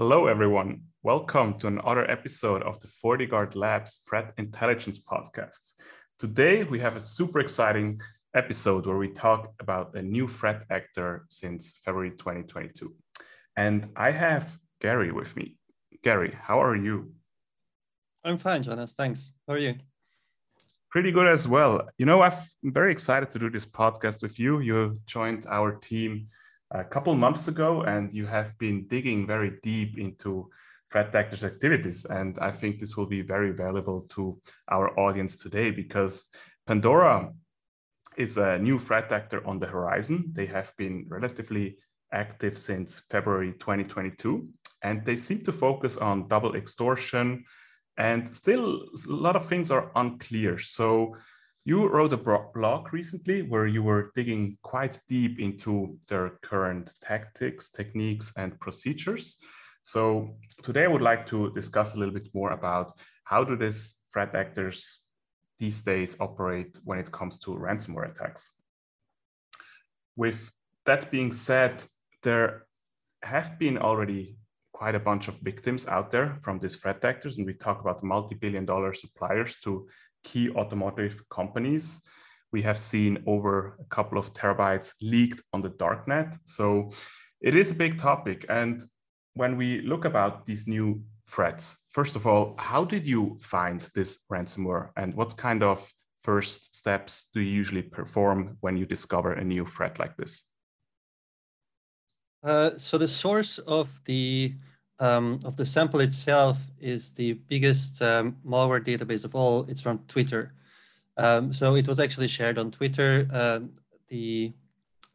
Hello, everyone. Welcome to another episode of the FortiGuard Labs Threat Intelligence Podcasts. Today, we have a super exciting episode where we talk about a new threat actor since February 2022. And I have Gary with me. Gary, how are you? I'm fine, Jonas. Thanks. How are you? Pretty good as well. You know, I'm very excited to do this podcast with you. You joined our team a couple months ago, and you have been digging very deep into threat actors' activities. And I think this will be very valuable to our audience today because Pandora is a new threat actor on the horizon. They have been relatively active since February 2022, and they seem to focus on double extortion. And still, a lot of things are unclear. So, you wrote a blog recently where you were digging quite deep into their current tactics, techniques, and procedures. So today I would like to discuss a little bit more about how do these threat actors these days operate when it comes to ransomware attacks. With that being said, there have been already quite a bunch of victims out there from these threat actors, and we talk about multi-billion dollar suppliers to key automotive companies. We have seen over a couple of terabytes leaked on the darknet. So it is a big topic. And when we look about these new threats, first of all, how did you find this ransomware and what kind of first steps do you usually perform when you discover a new threat like this? Uh, so the source of the um, of the sample itself is the biggest um, malware database of all. It's from Twitter. Um, so it was actually shared on Twitter. Uh, the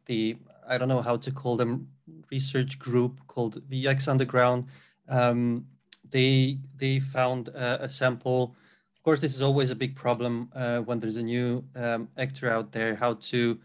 the I don't know how to call them research group called VX Underground. Um, they they found a, a, sample. Of course, this is always a big problem uh, when there's a new um, actor out there. How to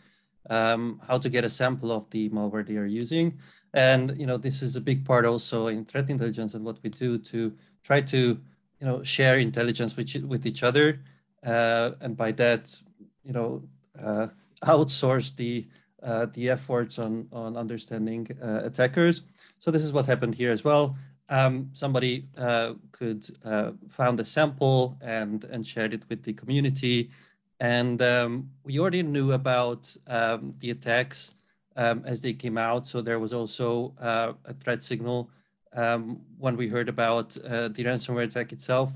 how to get a sample of the malware they are using. And you know, this is a big part also in threat intelligence and what we do to try to you know share intelligence with with each other, uh, and by that, you know, uh, outsource the uh, the efforts on on understanding uh, attackers. So this is what happened here as well. Um, somebody uh, could uh, found a sample and and shared it with the community, and um, we already knew about um, the attacks um, as they came out. So there was also uh, a threat signal um, when we heard about uh, the ransomware attack itself.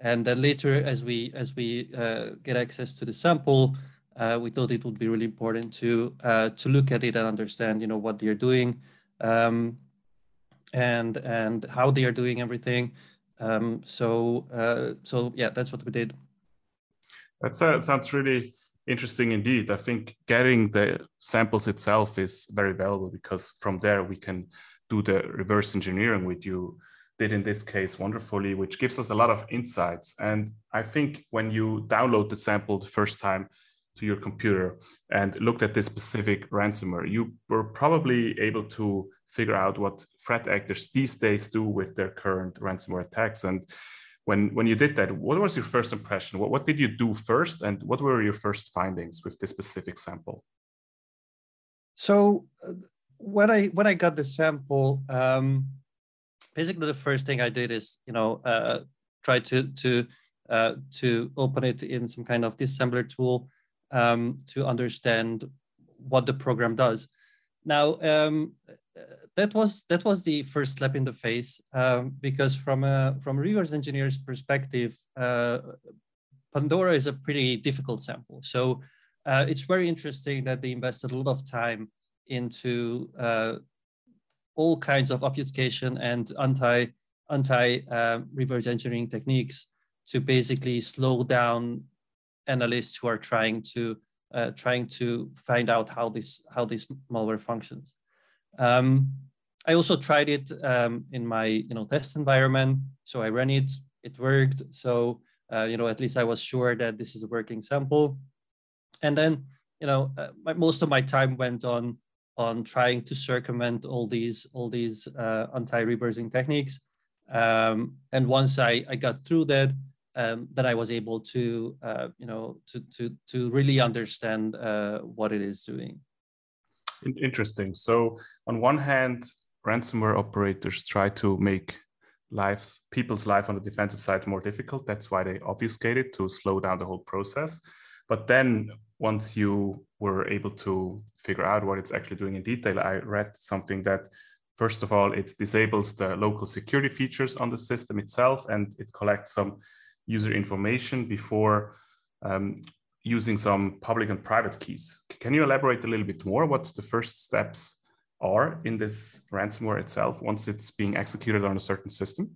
And then later, as we as we uh, get access to the sample, uh, we thought it would be really important to uh, to look at it and understand, you know, what they are doing, um, and and how they are doing everything. Um, so uh, so yeah, that's what we did. That sounds really interesting indeed. I think getting the samples itself is very valuable because from there we can do the reverse engineering with you did in this case wonderfully, which gives us a lot of insights. And I think when you download the sample the first time to your computer and looked at this specific ransomware, you were probably able to figure out what threat actors these days do with their current ransomware attacks. And when when you did that what was your first impression? What, what did you do first and what were your first findings with this specific sample? So uh, when i when i got the sample um, basically the first thing i did is you know uh, try to to uh, to open it in some kind of disassembler tool um, to understand what the program does. Now um, that was that was the first slap in the face um, because from a from a reverse engineer's perspective, uh, Pandora is a pretty difficult sample. So uh, it's very interesting that they invested a lot of time into uh, all kinds of obfuscation and anti anti um, reverse engineering techniques to basically slow down analysts who are trying to uh, trying to find out how this how this malware functions. Um, I also tried it um, in my you know test environment. So I ran it, it worked. So uh, you know at least I was sure that this is a working sample. And then you know uh, my, most of my time went on on trying to circumvent all these all these uh, anti-reversing techniques. Um, and once I, I got through that, um, then I was able to uh, you know to to to really understand uh, what it is doing. Interesting. So on one hand, ransomware operators try to make lives people's life on the defensive side more difficult. That's why they obfuscate it to slow down the whole process. But then once you were able to figure out what it's actually doing in detail, I read something that first of all, it disables the local security features on the system itself, and it collects some user information before um, using some public and private keys. Can you elaborate a little bit more what the first steps are in this ransomware itself once it's being executed on a certain system?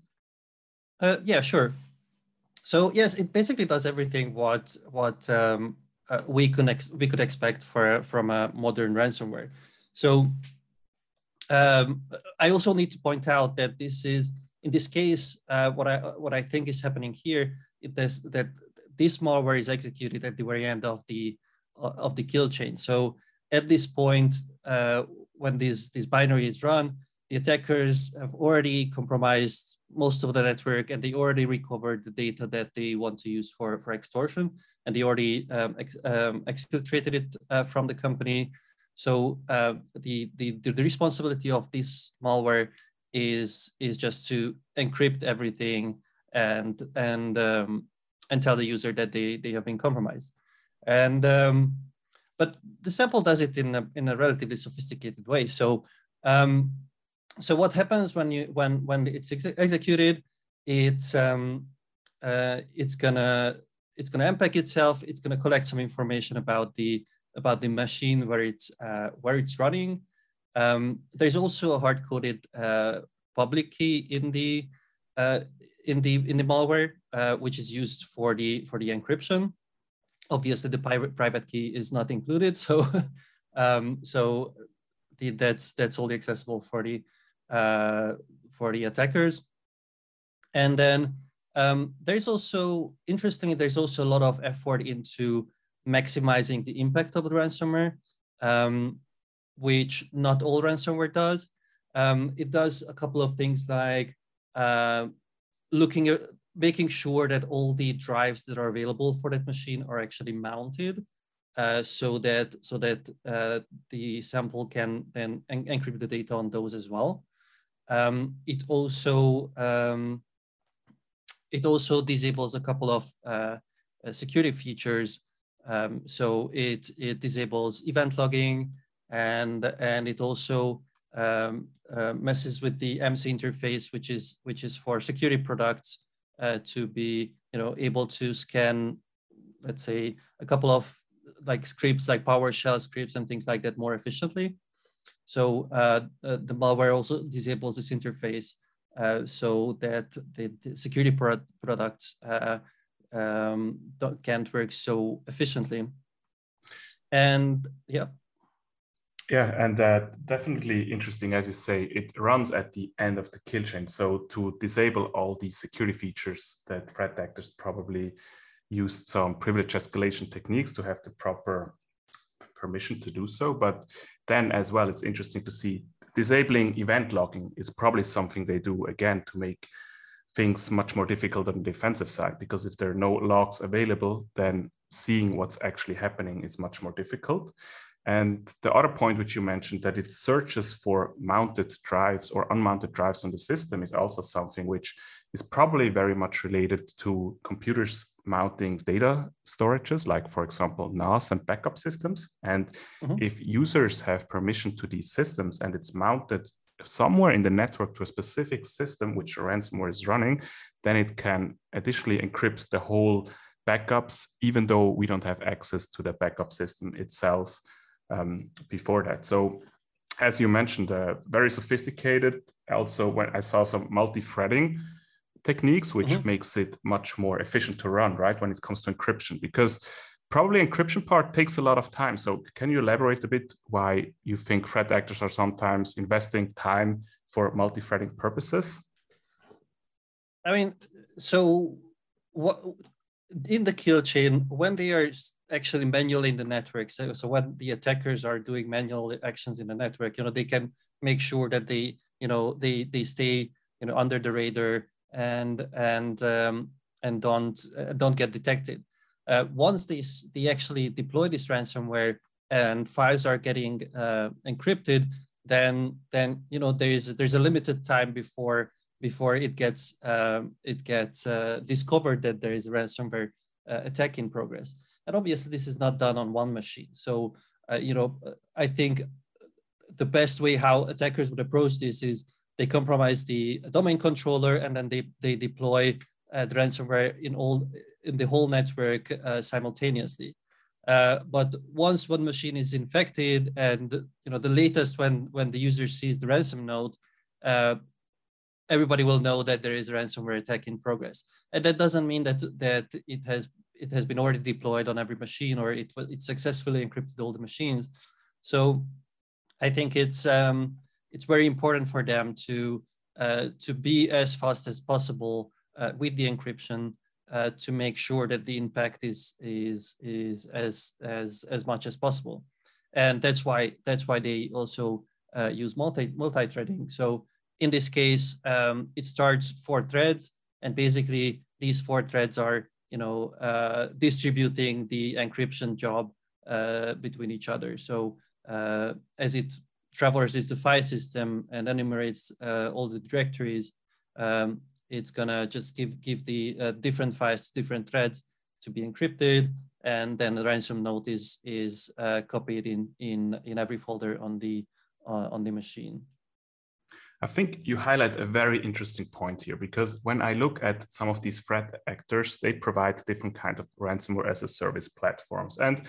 Uh, yeah, sure. So yes, it basically does everything what what um, uh, we could we could expect for from a modern ransomware. So um, I also need to point out that this is in this case uh, what I what I think is happening here is that this malware is executed at the very end of the uh, of the kill chain. So at this point, uh, when this this binary is run, the attackers have already compromised most of the network and they already recovered the data that they want to use for, for extortion and they already um, ex, um, exfiltrated it uh, from the company. So uh, the, the, the responsibility of this malware is, is just to encrypt everything and, and, um, and tell the user that they, they have been compromised. And, um, but the sample does it in a, in a relatively sophisticated way. So um, so what happens when you when when it's ex executed it's um uh, it's gonna it's gonna unpack itself it's gonna collect some information about the about the machine where it's uh, where it's running um, there's also a hard-coded uh, public key in the uh, in the in the malware uh, which is used for the for the encryption obviously the private private key is not included so um, so the, that's that's only accessible for the uh, for the attackers. And then um, there's also, interestingly, there's also a lot of effort into maximizing the impact of the ransomware, um, which not all ransomware does. Um, it does a couple of things like uh, looking at making sure that all the drives that are available for that machine are actually mounted uh, so that so that uh, the sample can then en encrypt the data on those as well. Um, it also um, it also disables a couple of uh, uh, security features. Um, so it it disables event logging and and it also um, uh, messes with the AMSI interface, which is which is for security products uh, to be you know able to scan, let's say, a couple of like scripts like PowerShell scripts and things like that more efficiently. So uh, the malware also disables this interface uh, so that the, the security pro products uh, um, can't work so efficiently. And yeah. Yeah, and uh, definitely interesting, as you say, it runs at the end of the kill chain. So to disable all these security features that threat actors probably used some privilege escalation techniques to have the proper permission to do so. But then as well, it's interesting to see disabling event logging is probably something they do again to make things much more difficult on the defensive side because if there are no logs available, then seeing what's actually happening is much more difficult. And the other point which you mentioned that it searches for mounted drives or unmounted drives on the system is also something which is probably very much related to computers mounting data storages, like for example, NAS and backup systems. And mm-hmm. if users have permission to these systems and it's mounted somewhere in the network to a specific system which ransomware is running, then it can additionally encrypt the whole backups, even though we don't have access to the backup system itself um, before that. So as you mentioned, uh, very sophisticated. Also, when I saw some multi-threading, techniques, which mm-hmm. makes it much more efficient to run, right? When it comes to encryption, because probably encryption part takes a lot of time. So can you elaborate a bit why you think threat actors are sometimes investing time for multi-threading purposes? I mean, so what in the kill chain, when they are actually manually in the network, so, so when the attackers are doing manual actions in the network, you know, they can make sure that they, you know, they they stay, you know, under the radar and and um, and don't uh, don't get detected. Uh, once these they actually deploy this ransomware and files are getting uh, encrypted, then then you know there is there's a limited time before before it gets um, it gets uh, discovered that there is a ransomware uh, attack in progress. And obviously, this is not done on one machine. So uh, you know, I think the best way how attackers would approach this is they compromise the domain controller and then they they deploy uh, the ransomware in all in the whole network uh, simultaneously. Uh, but once one machine is infected, and you know the latest when when the user sees the ransom note, uh, everybody will know that there is a ransomware attack in progress. And that doesn't mean that that it has it has been already deployed on every machine or it it successfully encrypted all the machines. So I think it's um, it's very important for them to uh, to be as fast as possible uh, with the encryption uh, to make sure that the impact is is is as as as much as possible, and that's why that's why they also uh, use multi multi threading. So in this case, um, it starts four threads, and basically these four threads are you know uh, distributing the encryption job uh, between each other. So uh, as it traverses the file system and enumerates all the directories, um, it's gonna just give give the uh, different files to different threads to be encrypted, and then the ransom note is is uh, copied in in in every folder on the uh, on the machine. I think you highlight a very interesting point here because when I look at some of these threat actors, they provide different kind of ransomware as a service platforms. And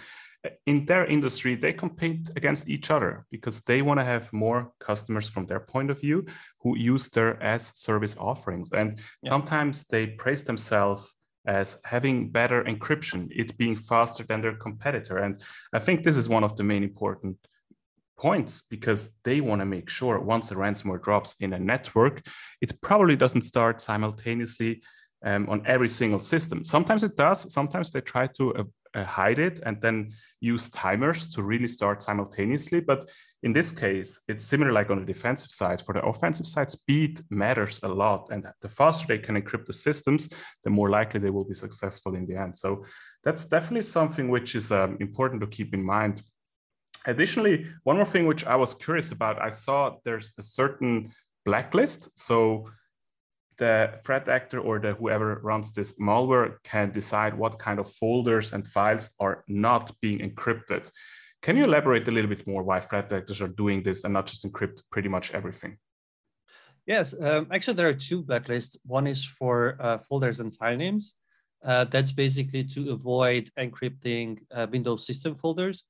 uh, in their industry, they compete against each other because they want to have more customers from their point of view who use their as service offerings. And yeah. sometimes they praise themselves as having better encryption, it being faster than their competitor. And I think this is one of the main important points because they want to make sure once a ransomware drops in a network, it probably doesn't start simultaneously um, on every single system. Sometimes it does. Sometimes they try to uh, uh, hide it and then use timers to really start simultaneously. But in this case, it's similar like on the defensive side. For the offensive side, speed matters a lot. And the faster they can encrypt the systems, the more likely they will be successful in the end. So that's definitely something which is um, important to keep in mind. Additionally, one more thing which I was curious about, I saw there's a certain blacklist. So the threat actor or the whoever runs this malware can decide what kind of folders and files are not being encrypted. Can you elaborate a little bit more why threat actors are doing this and not just encrypt pretty much everything? Yes, um, actually there are two blacklists. One is for uh, folders and file names. Uh, that's basically to avoid encrypting uh, Windows system folders.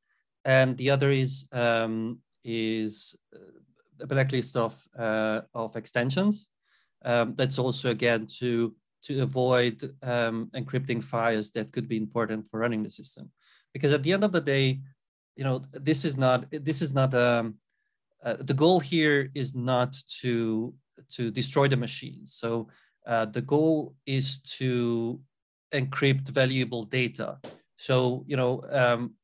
And the other is um, is uh, a blacklist of, uh, of extensions. Um, that's also again to to avoid um, encrypting files that could be important for running the system, because at the end of the day, you know this is not this is not um, uh, the goal here is not to to destroy the machine. So uh, the goal is to encrypt valuable data. So you know um,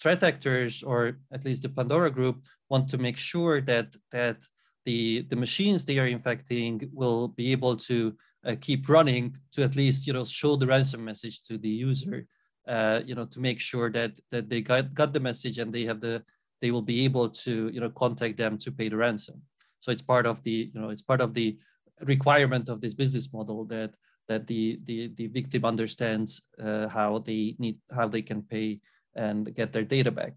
threat actors, or at least the Pandora group, want to make sure that that the, the machines they are infecting will be able to uh, keep running to at least you know show the ransom message to the user uh, you know to make sure that that they got, got the message and they have the they will be able to you know contact them to pay the ransom. So it's part of the you know it's part of the requirement of this business model that that the the, the victim understands uh, how they need how they can pay and get their data back.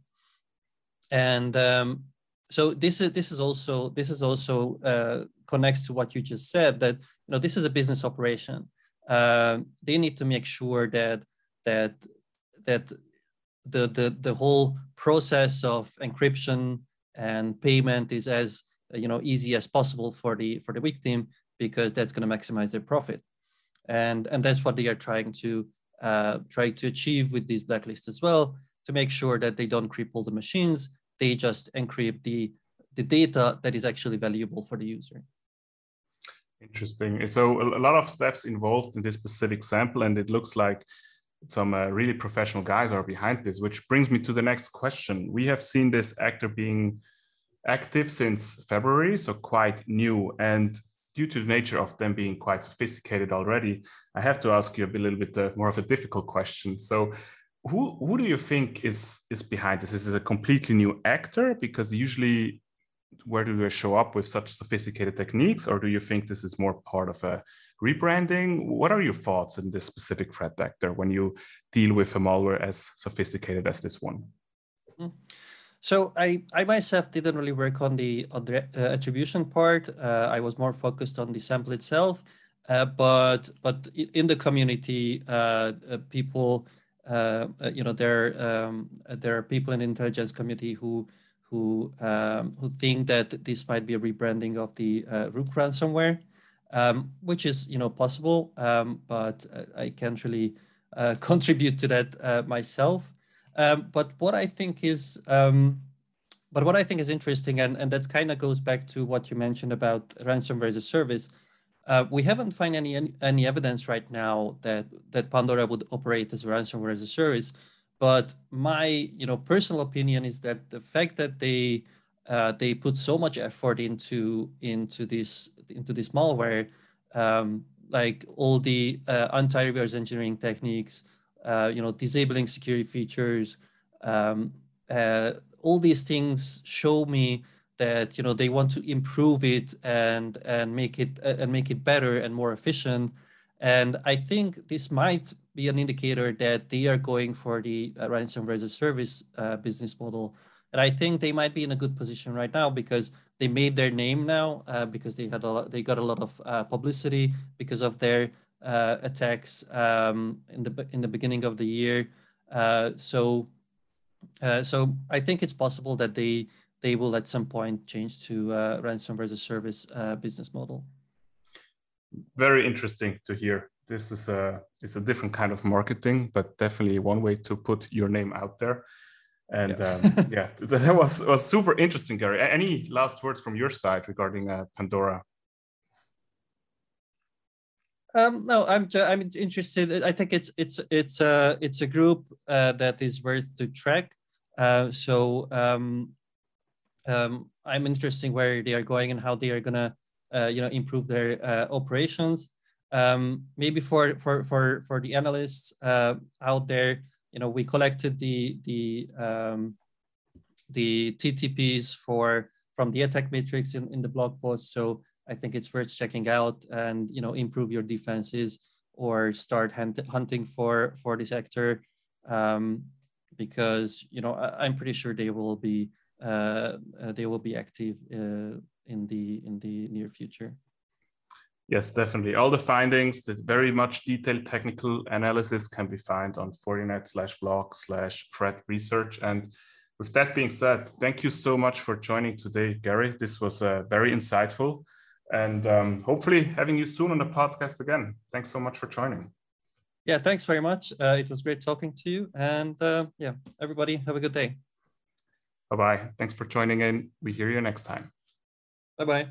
And um, so this is this is also this is also uh, connects to what you just said that you know this is a business operation. Uh, they need to make sure that that that the the the whole process of encryption and payment is as you know easy as possible for the for the victim because that's going to maximize their profit. And and that's what they are trying to uh, try to achieve with these blacklists as well to make sure that they don't cripple the machines they just encrypt the, the data that is actually valuable for the user. Interesting. So a lot of steps involved in this specific sample, and it looks like some uh, really professional guys are behind this, which brings me to the next question. We have seen this actor being active since February, so quite new. And due to the nature of them being quite sophisticated already, I have to ask you a, little bit uh, more of a difficult question. So who who do you think is is behind this? This is a completely new actor? Because usually where do they show up with such sophisticated techniques, or do you think this is more part of a rebranding? What are your thoughts on this specific threat actor when you deal with a malware as sophisticated as this one? Mm-hmm. So I, I myself didn't really work on the on the uh, attribution part. Uh, I was more focused on the sample itself. Uh, but but in the community, uh, uh, people, uh, you know, there um, there are people in the intelligence community who who um, who think that this might be a rebranding of the Rook ransomware, um, which is you know possible, um, but I can't really contribute to that myself. Um, but what I think is, um, but what I think is interesting, and, and that kind of goes back to what you mentioned about ransomware as a service. Uh, we haven't found any, any, evidence right now that that Pandora would operate as ransomware as a service. But my you know personal opinion is that the fact that they uh, they put so much effort into into this into this malware, um, like all the uh, anti-reverse engineering techniques, uh, you know, disabling security features. Um, uh, all these things show me that you know they want to improve it and and make it and make it better and more efficient. And I think this might be an indicator that they are going for the uh, ransomware as a service uh, business model. And I think they might be in a good position right now because they made their name now uh, because they had a lot, they got a lot of uh, publicity because of their uh, attacks um, in the in the beginning of the year. Uh, so so I think it's possible that they they will at some point change to uh, ransomware as a service uh, business model. Very interesting to hear. This is a it's a different kind of marketing, but definitely one way to put your name out there. And yeah, um, yeah that was was super interesting, Gary. Any last words from your side regarding uh, Pandora? Um, no, I'm I'm interested. I think it's it's it's a it's a group uh, that is worth to track. Uh, so um, um, I'm interested in where they are going and how they are gonna uh, you know improve their uh, operations. Um, maybe for for for for the analysts uh, out there, you know, we collected the the um, the TTPs for from the attack matrix in, in the blog post. So I think it's worth checking out and you know improve your defenses or start hunt hunting for for this actor um, because you know I, am pretty sure they will be they will be active uh, in the in the near future. Yes, definitely. All the findings, the very much detailed technical analysis can be found on Fortinet slash blog slash threat research. And with that being said, thank you so much for joining today, Gary. This was uh, very insightful and um, hopefully having you soon on the podcast again. Thanks so much for joining. Yeah, thanks very much. Uh, it was great talking to you. And uh, yeah, everybody have a good day. Bye bye. Thanks for joining in. We hear you next time. Bye bye.